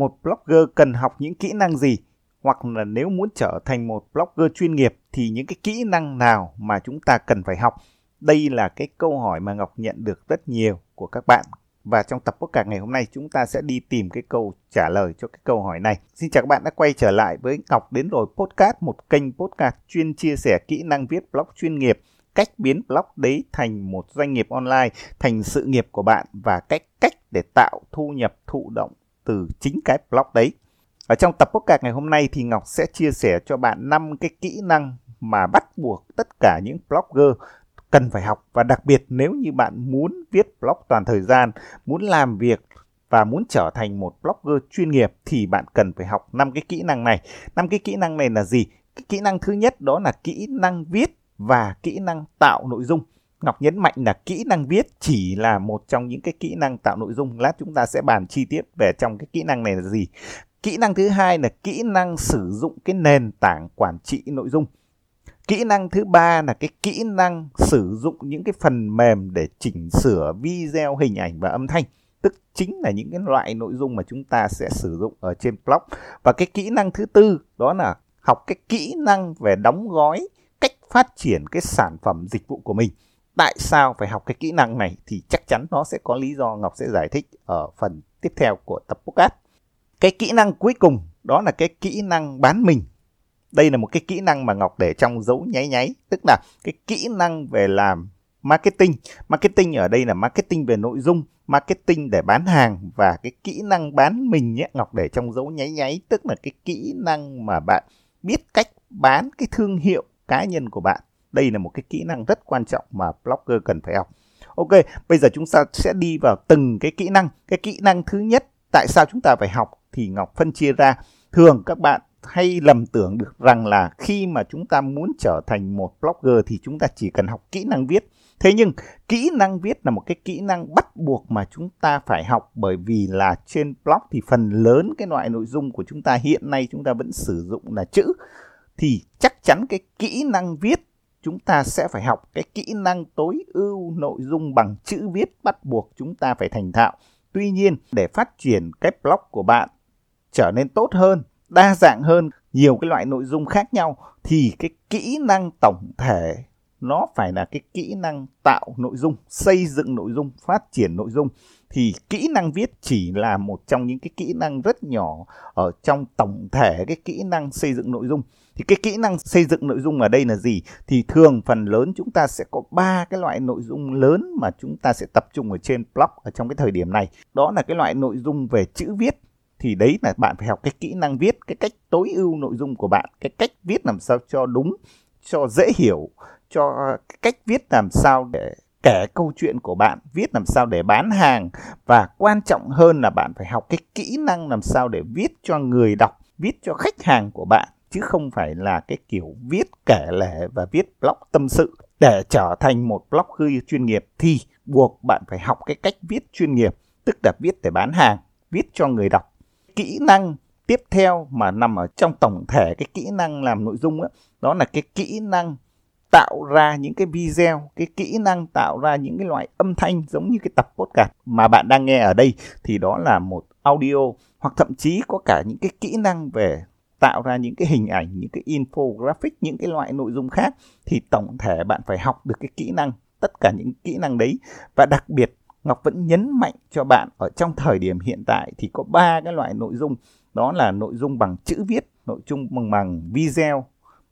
một blogger cần học những kỹ năng gì? Hoặc là nếu muốn trở thành một blogger chuyên nghiệp thì những cái kỹ năng nào mà chúng ta cần phải học? Đây là cái câu hỏi mà ngọc nhận được rất nhiều của các bạn. Và trong tập podcast ngày hôm nay chúng ta sẽ đi tìm cái câu trả lời cho cái câu hỏi này. Xin chào các bạn đã quay trở lại với Ngọc đến rồi podcast, một kênh podcast chuyên chia sẻ kỹ năng viết blog chuyên nghiệp, cách biến blog đấy thành một doanh nghiệp online, thành sự nghiệp của bạn và cách cách để tạo thu nhập thụ động từ chính cái blog đấy. Ở trong tập podcast ngày hôm nay thì Ngọc sẽ chia sẻ cho bạn 5 cái kỹ năng mà bắt buộc tất cả những blogger cần phải học và đặc biệt nếu như bạn muốn viết blog toàn thời gian, muốn làm việc và muốn trở thành một blogger chuyên nghiệp thì bạn cần phải học năm cái kỹ năng này. Năm cái kỹ năng này là gì? Cái kỹ năng thứ nhất đó là kỹ năng viết và kỹ năng tạo nội dung. Ngọc nhấn mạnh là kỹ năng viết chỉ là một trong những cái kỹ năng tạo nội dung. Lát chúng ta sẽ bàn chi tiết về trong cái kỹ năng này là gì. Kỹ năng thứ hai là kỹ năng sử dụng cái nền tảng quản trị nội dung. Kỹ năng thứ ba là cái kỹ năng sử dụng những cái phần mềm để chỉnh sửa video, hình ảnh và âm thanh. Tức chính là những cái loại nội dung mà chúng ta sẽ sử dụng ở trên blog. Và cái kỹ năng thứ tư đó là học cái kỹ năng về đóng gói, cách phát triển cái sản phẩm dịch vụ của mình. Tại sao phải học cái kỹ năng này thì chắc chắn nó sẽ có lý do Ngọc sẽ giải thích ở phần tiếp theo của tập podcast. Cái kỹ năng cuối cùng đó là cái kỹ năng bán mình đây là một cái kỹ năng mà Ngọc để trong dấu nháy nháy, tức là cái kỹ năng về làm marketing. Marketing ở đây là marketing về nội dung, marketing để bán hàng và cái kỹ năng bán mình nhé, Ngọc để trong dấu nháy nháy, tức là cái kỹ năng mà bạn biết cách bán cái thương hiệu cá nhân của bạn. Đây là một cái kỹ năng rất quan trọng mà blogger cần phải học. Ok, bây giờ chúng ta sẽ đi vào từng cái kỹ năng. Cái kỹ năng thứ nhất, tại sao chúng ta phải học thì Ngọc phân chia ra. Thường các bạn hay lầm tưởng được rằng là khi mà chúng ta muốn trở thành một blogger thì chúng ta chỉ cần học kỹ năng viết. Thế nhưng kỹ năng viết là một cái kỹ năng bắt buộc mà chúng ta phải học bởi vì là trên blog thì phần lớn cái loại nội dung của chúng ta hiện nay chúng ta vẫn sử dụng là chữ thì chắc chắn cái kỹ năng viết chúng ta sẽ phải học cái kỹ năng tối ưu nội dung bằng chữ viết bắt buộc chúng ta phải thành thạo. Tuy nhiên, để phát triển cái blog của bạn trở nên tốt hơn, đa dạng hơn, nhiều cái loại nội dung khác nhau, thì cái kỹ năng tổng thể nó phải là cái kỹ năng tạo nội dung, xây dựng nội dung, phát triển nội dung thì kỹ năng viết chỉ là một trong những cái kỹ năng rất nhỏ ở trong tổng thể cái kỹ năng xây dựng nội dung thì cái kỹ năng xây dựng nội dung ở đây là gì? Thì thường phần lớn chúng ta sẽ có ba cái loại nội dung lớn mà chúng ta sẽ tập trung ở trên blog ở trong cái thời điểm này. Đó là cái loại nội dung về chữ viết. Thì đấy là bạn phải học cái kỹ năng viết, cái cách tối ưu nội dung của bạn, cái cách viết làm sao cho đúng, cho dễ hiểu, cho cách viết làm sao để kể câu chuyện của bạn, viết làm sao để bán hàng. Và quan trọng hơn là bạn phải học cái kỹ năng làm sao để viết cho người đọc, viết cho khách hàng của bạn chứ không phải là cái kiểu viết kể lể và viết blog tâm sự. Để trở thành một blogger chuyên nghiệp thì buộc bạn phải học cái cách viết chuyên nghiệp tức là viết để bán hàng viết cho người đọc. Kỹ năng tiếp theo mà nằm ở trong tổng thể cái kỹ năng làm nội dung đó, đó là cái kỹ năng tạo ra những cái video, cái kỹ năng tạo ra những cái loại âm thanh giống như cái tập podcast mà bạn đang nghe ở đây. Thì đó là một audio hoặc thậm chí có cả những cái kỹ năng về tạo ra những cái hình ảnh, những cái infographic, những cái loại nội dung khác thì tổng thể bạn phải học được cái kỹ năng tất cả những kỹ năng đấy. Và đặc biệt Ngọc vẫn nhấn mạnh cho bạn ở trong thời điểm hiện tại thì có ba cái loại nội dung. Đó là nội dung bằng chữ viết, nội dung bằng, bằng video,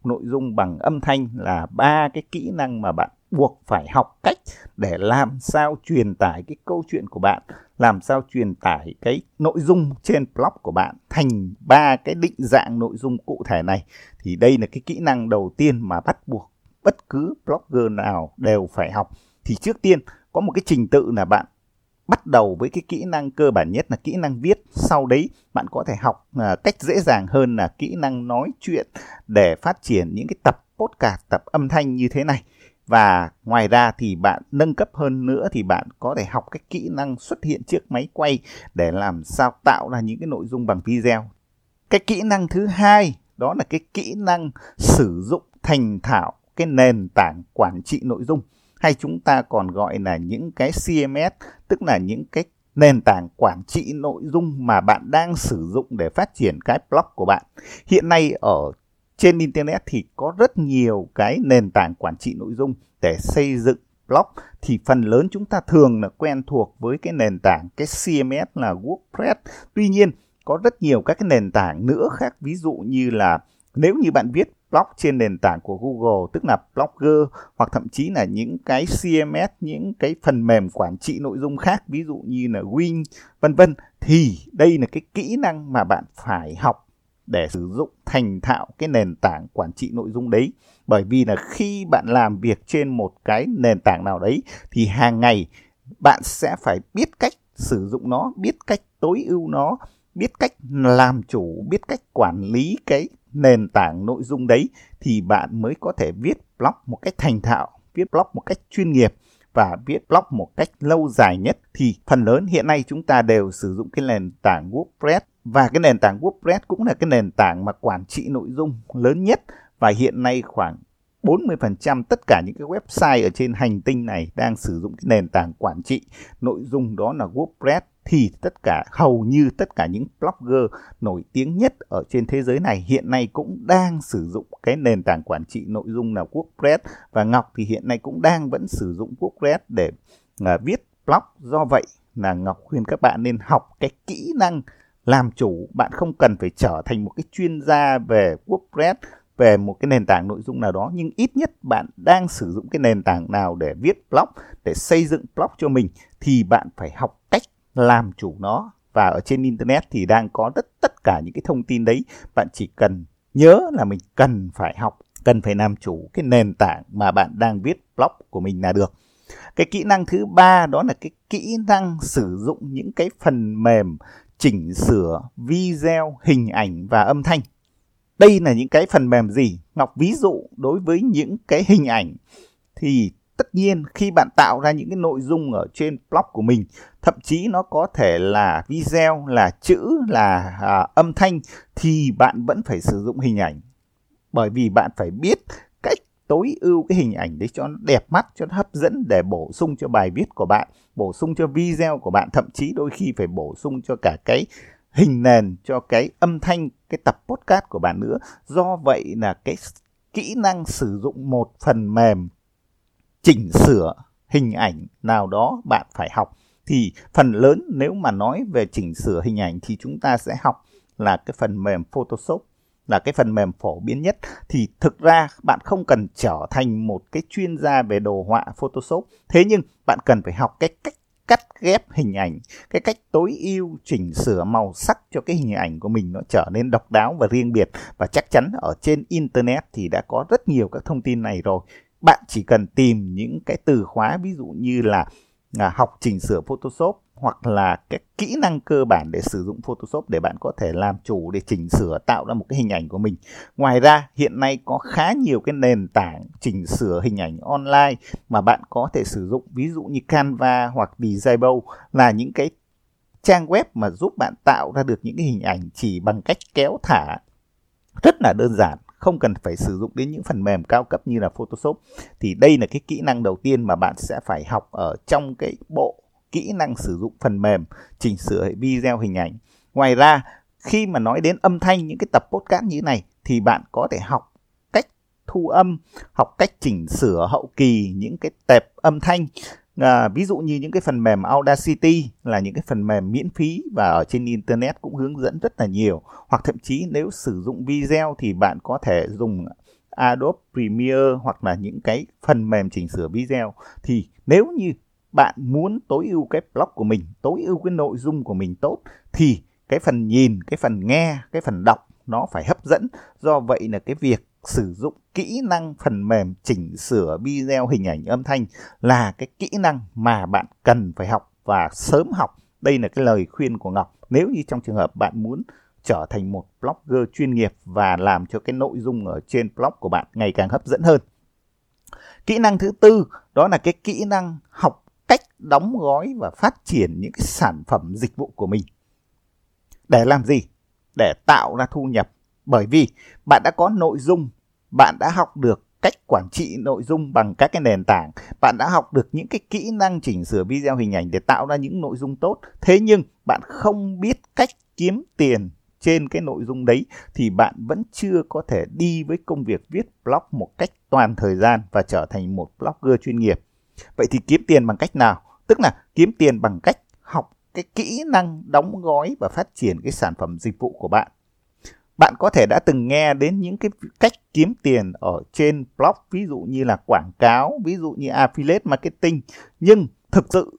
nội dung bằng âm thanh là ba cái kỹ năng mà bạn buộc phải học cách để làm sao truyền tải cái câu chuyện của bạn, làm sao truyền tải cái nội dung trên blog của bạn thành ba cái định dạng nội dung cụ thể này. Thì đây là cái kỹ năng đầu tiên mà bắt buộc bất cứ blogger nào đều phải học. Thì trước tiên có một cái trình tự là bạn bắt đầu với cái kỹ năng cơ bản nhất là kỹ năng viết sau đấy bạn có thể học à, cách dễ dàng hơn là kỹ năng nói chuyện để phát triển những cái tập podcast tập âm thanh như thế này và ngoài ra thì bạn nâng cấp hơn nữa thì bạn có thể học cái kỹ năng xuất hiện trước máy quay để làm sao tạo ra những cái nội dung bằng video cái kỹ năng thứ hai, đó là cái kỹ năng sử dụng thành thạo cái nền tảng quản trị nội dung hay chúng ta còn gọi là những cái CMS tức là những cái nền tảng quản trị nội dung mà bạn đang sử dụng để phát triển cái blog của bạn. Hiện nay ở trên internet thì có rất nhiều cái nền tảng quản trị nội dung để xây dựng blog thì phần lớn chúng ta thường là quen thuộc với cái nền tảng, cái CMS là WordPress. Tuy nhiên, có rất nhiều các cái nền tảng nữa khác ví dụ như là nếu như bạn viết blog trên nền tảng của Google, tức là Blogger, hoặc thậm chí là những cái CMS những cái phần mềm quản trị nội dung khác, ví dụ như là Win vân vân, thì đây là cái kỹ năng mà bạn phải học để sử dụng, thành thạo cái nền tảng quản trị nội dung đấy. Bởi vì là khi bạn làm việc trên một cái nền tảng nào đấy, thì hàng ngày bạn sẽ phải biết cách sử dụng nó, biết cách tối ưu nó, biết cách làm chủ, biết cách quản lý cái nền tảng nội dung đấy, thì bạn mới có thể viết blog một cách thành thạo, viết blog một cách chuyên nghiệp và viết blog một cách lâu dài nhất. Thì phần lớn hiện nay chúng ta đều sử dụng cái nền tảng WordPress và cái nền tảng WordPress cũng là cái nền tảng mà quản trị nội dung lớn nhất. Và hiện nay khoảng 40% tất cả những cái website ở trên hành tinh này đang sử dụng cái nền tảng quản trị nội dung. Đó là WordPress. Thì tất cả hầu như tất cả những blogger nổi tiếng nhất ở trên thế giới này hiện nay cũng đang sử dụng cái nền tảng quản trị nội dung là WordPress. Và Ngọc thì hiện nay cũng đang vẫn sử dụng WordPress để uh, viết blog. Do vậy là Ngọc khuyên các bạn nên học cái kỹ năng làm chủ, bạn không cần phải trở thành một cái chuyên gia về WordPress, về một cái nền tảng nội dung nào đó, nhưng ít nhất bạn đang sử dụng cái nền tảng nào để viết blog, để xây dựng blog cho mình, thì bạn phải học cách làm chủ nó. Và ở trên internet thì đang có tất tất cả những cái thông tin đấy. Bạn chỉ cần nhớ là mình cần phải học, cần phải làm chủ cái nền tảng mà bạn đang viết blog của mình là được. Cái kỹ năng thứ ba đó là cái kỹ năng sử dụng những cái phần mềm chỉnh sửa video hình ảnh và âm thanh. Đây là những cái phần mềm gì? Ngọc ví dụ đối với những cái hình ảnh thì tất nhiên khi bạn tạo ra những cái nội dung ở trên blog của mình thậm chí nó có thể là video là chữ là à, âm thanh thì bạn vẫn phải sử dụng hình ảnh. Bởi vì bạn phải biết tối ưu cái hình ảnh đấy cho nó đẹp mắt, cho nó hấp dẫn để bổ sung cho bài viết của bạn, bổ sung cho video của bạn. Thậm chí đôi khi phải bổ sung cho cả cái hình nền, cho cái âm thanh, cái tập podcast của bạn nữa. Do vậy là cái kỹ năng sử dụng một phần mềm chỉnh sửa hình ảnh nào đó bạn phải học, thì phần lớn nếu mà nói về chỉnh sửa hình ảnh thì chúng ta sẽ học là cái phần mềm Photoshop là cái phần mềm phổ biến nhất. Thì thực ra bạn không cần trở thành một cái chuyên gia về đồ họa Photoshop. Thế nhưng bạn cần phải học cái cách cắt ghép hình ảnh cái cách tối ưu chỉnh sửa màu sắc cho cái hình ảnh của mình nó trở nên độc đáo và riêng biệt. Và chắc chắn ở trên internet thì đã có rất nhiều các thông tin này rồi. Bạn chỉ cần tìm những cái từ khóa ví dụ như là à, học chỉnh sửa Photoshop hoặc là cái kỹ năng cơ bản để sử dụng Photoshop để bạn có thể làm chủ, để chỉnh sửa, tạo ra một cái hình ảnh của mình. Ngoài ra, hiện nay có khá nhiều cái nền tảng chỉnh sửa hình ảnh online mà bạn có thể sử dụng. Ví dụ như Canva hoặc Desibo là những cái trang web mà giúp bạn tạo ra được những cái hình ảnh chỉ bằng cách kéo thả. Rất là đơn giản, không cần phải sử dụng đến những phần mềm cao cấp như là Photoshop. Thì đây là cái kỹ năng đầu tiên mà bạn sẽ phải học ở trong cái bộ kỹ năng sử dụng phần mềm chỉnh sửa video hình ảnh. Ngoài ra khi mà nói đến âm thanh những cái tập podcast như thế này thì bạn có thể học cách thu âm học cách chỉnh sửa hậu kỳ những cái tệp âm thanh. À, ví dụ như những cái phần mềm Audacity là những cái phần mềm miễn phí và ở trên internet cũng hướng dẫn rất là nhiều. Hoặc thậm chí nếu sử dụng video thì bạn có thể dùng Adobe Premiere hoặc là những cái phần mềm chỉnh sửa video. Thì nếu như bạn muốn tối ưu cái blog của mình, tối ưu cái nội dung của mình tốt, thì cái phần nhìn, cái phần nghe, cái phần đọc nó phải hấp dẫn. Do vậy là cái việc sử dụng kỹ năng phần mềm chỉnh sửa video hình ảnh âm thanh là cái kỹ năng mà bạn cần phải học và sớm học. Đây là cái lời khuyên của ngọc. Nếu như trong trường hợp bạn muốn trở thành một blogger chuyên nghiệp và làm cho cái nội dung ở trên blog của bạn ngày càng hấp dẫn hơn. Kỹ năng thứ tư, đó là cái kỹ năng học cách đóng gói và phát triển những cái sản phẩm dịch vụ của mình để làm gì để tạo ra thu nhập bởi vì bạn đã có nội dung bạn đã học được cách quản trị nội dung bằng các cái nền tảng, bạn đã học được những cái kỹ năng chỉnh sửa video hình ảnh để tạo ra những nội dung tốt. Thế nhưng bạn không biết cách kiếm tiền trên cái nội dung đấy thì bạn vẫn chưa có thể đi với công việc viết blog một cách toàn thời gian và trở thành một blogger chuyên nghiệp. Vậy thì kiếm tiền bằng cách nào? Tức là kiếm tiền bằng cách học cái kỹ năng đóng gói và phát triển cái sản phẩm dịch vụ của bạn. Bạn có thể đã từng nghe đến những cái cách kiếm tiền ở trên blog, ví dụ như là quảng cáo, ví dụ như affiliate marketing. Nhưng thực sự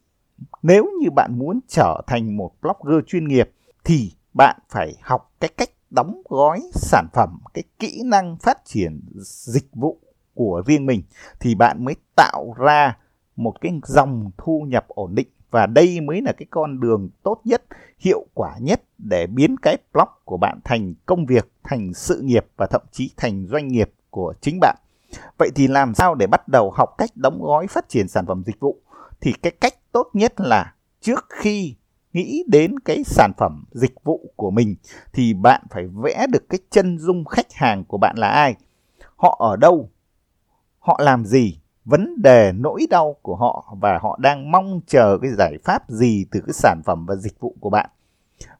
nếu như bạn muốn trở thành một blogger chuyên nghiệp thì bạn phải học cái cách đóng gói sản phẩm, cái kỹ năng phát triển dịch vụ của riêng mình thì bạn mới tạo ra một cái dòng thu nhập ổn định và đây mới là cái con đường tốt nhất, hiệu quả nhất để biến cái blog của bạn thành công việc, thành sự nghiệp và thậm chí thành doanh nghiệp của chính bạn. Vậy thì làm sao để bắt đầu học cách đóng gói phát triển sản phẩm dịch vụ? Thì cái cách tốt nhất là trước khi nghĩ đến cái sản phẩm dịch vụ của mình thì bạn phải vẽ được cái chân dung khách hàng của bạn là ai họ ở đâu họ làm gì vấn đề nỗi đau của họ và họ đang mong chờ cái giải pháp gì từ cái sản phẩm và dịch vụ của bạn.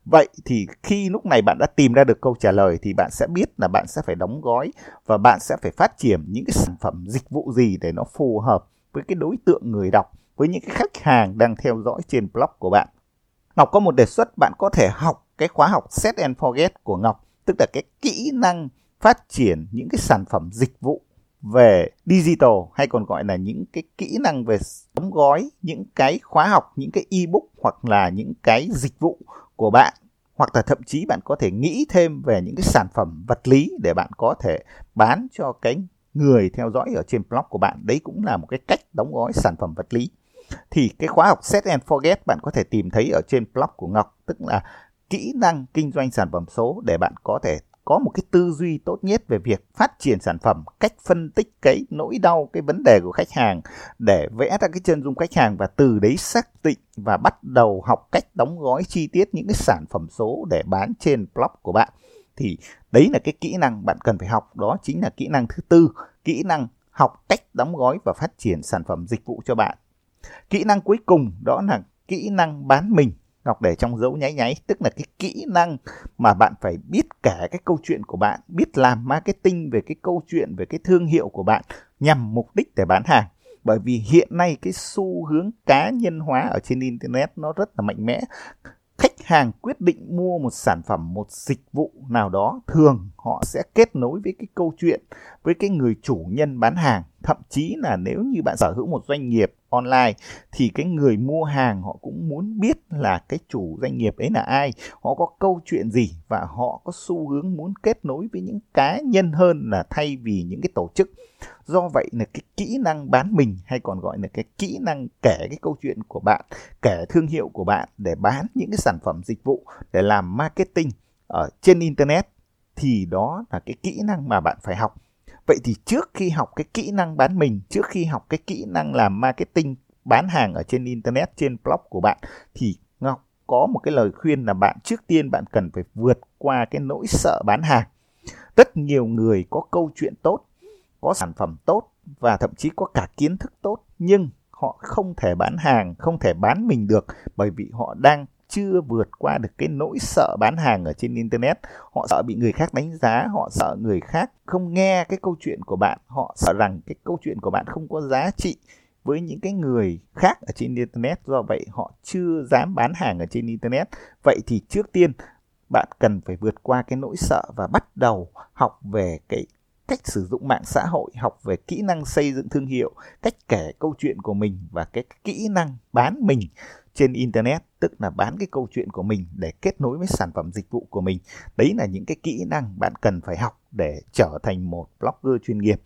Vậy thì khi lúc này bạn đã tìm ra được câu trả lời thì bạn sẽ biết là bạn sẽ phải đóng gói và bạn sẽ phải phát triển những cái sản phẩm dịch vụ gì để nó phù hợp với cái đối tượng người đọc với những cái khách hàng đang theo dõi trên blog của bạn. Ngọc có một đề xuất bạn có thể học cái khóa học Set and Forget của Ngọc, tức là cái kỹ năng phát triển những cái sản phẩm dịch vụ về digital hay còn gọi là những cái kỹ năng về đóng gói những cái khóa học, những cái ebook hoặc là những cái dịch vụ của bạn hoặc là thậm chí bạn có thể nghĩ thêm về những cái sản phẩm vật lý để bạn có thể bán cho cái người theo dõi ở trên blog của bạn. Đấy cũng là một cái cách đóng gói sản phẩm vật lý thì cái khóa học Set and Forget bạn có thể tìm thấy ở trên blog của Ngọc tức là kỹ năng kinh doanh sản phẩm số để bạn có thể có một cái tư duy tốt nhất về việc phát triển sản phẩm, cách phân tích cái nỗi đau, cái vấn đề của khách hàng để vẽ ra cái chân dung khách hàng và từ đấy xác định và bắt đầu học cách đóng gói chi tiết những cái sản phẩm số để bán trên blog của bạn. Thì đấy là cái kỹ năng bạn cần phải học, đó chính là kỹ năng thứ tư, kỹ năng học cách đóng gói và phát triển sản phẩm dịch vụ cho bạn Kỹ năng cuối cùng đó là kỹ năng bán mình. Ngọc để trong dấu nháy nháy, tức là cái kỹ năng mà bạn phải biết kể cái câu chuyện của bạn, biết làm marketing về cái câu chuyện, về cái thương hiệu của bạn nhằm mục đích để bán hàng. Bởi vì hiện nay cái xu hướng cá nhân hóa ở trên Internet nó rất là mạnh mẽ khách hàng quyết định mua một sản phẩm một dịch vụ nào đó thường họ sẽ kết nối với cái câu chuyện với cái người chủ nhân bán hàng thậm chí là nếu như bạn sở hữu một doanh nghiệp online thì cái người mua hàng họ cũng muốn biết là cái chủ doanh nghiệp ấy là ai, họ có câu chuyện gì và họ có xu hướng muốn kết nối với những cá nhân hơn là thay vì những cái tổ chức. Do vậy là cái kỹ năng bán mình hay còn gọi là cái kỹ năng kể cái câu chuyện của bạn, kể thương hiệu của bạn để bán những cái sản phẩm dịch vụ, để làm marketing ở trên internet thì đó là cái kỹ năng mà bạn phải học vậy thì trước khi học cái kỹ năng bán mình trước khi học cái kỹ năng làm marketing bán hàng ở trên internet trên blog của bạn thì ngọc có một cái lời khuyên là bạn trước tiên bạn cần phải vượt qua cái nỗi sợ bán hàng. Rất nhiều người có câu chuyện tốt có sản phẩm tốt và thậm chí có cả kiến thức tốt nhưng họ không thể bán hàng, không thể bán mình được bởi vì họ đang chưa vượt qua được cái nỗi sợ bán hàng ở trên internet. Họ sợ bị người khác đánh giá, họ sợ người khác không nghe cái câu chuyện của bạn. Họ sợ rằng cái câu chuyện của bạn không có giá trị với những cái người khác ở trên internet. Do vậy, họ chưa dám bán hàng ở trên internet. Vậy thì trước tiên, bạn cần phải vượt qua cái nỗi sợ và bắt đầu học về cái cách sử dụng mạng xã hội, học về kỹ năng xây dựng thương hiệu, cách kể câu chuyện của mình và cái kỹ năng bán mình trên internet, tức là bán cái câu chuyện của mình để kết nối với sản phẩm dịch vụ của mình. Đấy là những cái kỹ năng bạn cần phải học để trở thành một blogger chuyên nghiệp.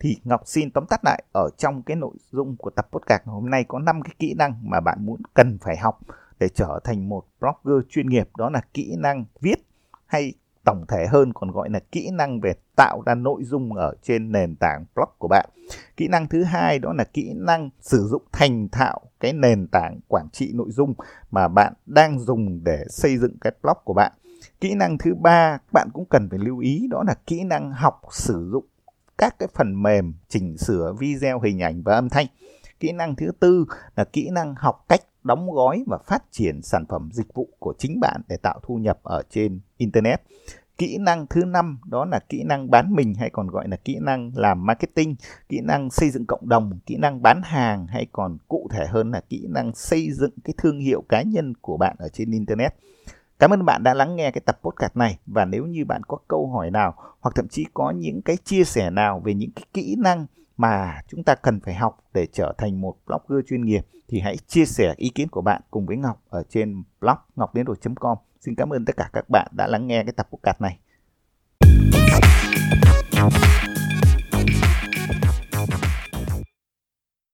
Thì Ngọc xin tóm tắt lại ở trong cái nội dung của tập podcast hôm nay có 5 cái kỹ năng mà bạn muốn cần phải học để trở thành một blogger chuyên nghiệp đó là kỹ năng viết hay tổng thể hơn, còn gọi là kỹ năng về tạo ra nội dung ở trên nền tảng blog của bạn. Kỹ năng thứ hai đó là kỹ năng sử dụng thành thạo cái nền tảng quản trị nội dung mà bạn đang dùng để xây dựng cái blog của bạn. Kỹ năng thứ ba, bạn cũng cần phải lưu ý, đó là kỹ năng học sử dụng các cái phần mềm chỉnh sửa video hình ảnh và âm thanh kỹ năng thứ tư là kỹ năng học cách đóng gói và phát triển sản phẩm dịch vụ của chính bạn để tạo thu nhập ở trên internet. Kỹ năng thứ năm, đó là kỹ năng bán mình hay còn gọi là kỹ năng làm marketing, kỹ năng xây dựng cộng đồng, kỹ năng bán hàng hay còn cụ thể hơn là kỹ năng xây dựng cái thương hiệu cá nhân của bạn ở trên internet. Cảm ơn bạn đã lắng nghe cái tập podcast này và nếu như bạn có câu hỏi nào hoặc thậm chí có những cái chia sẻ nào về những cái kỹ năng mà chúng ta cần phải học để trở thành một blogger chuyên nghiệp thì hãy chia sẻ ý kiến của bạn cùng với Ngọc ở trên blog ngọcđiến.com. Xin cảm ơn tất cả các bạn đã lắng nghe cái tập podcast này.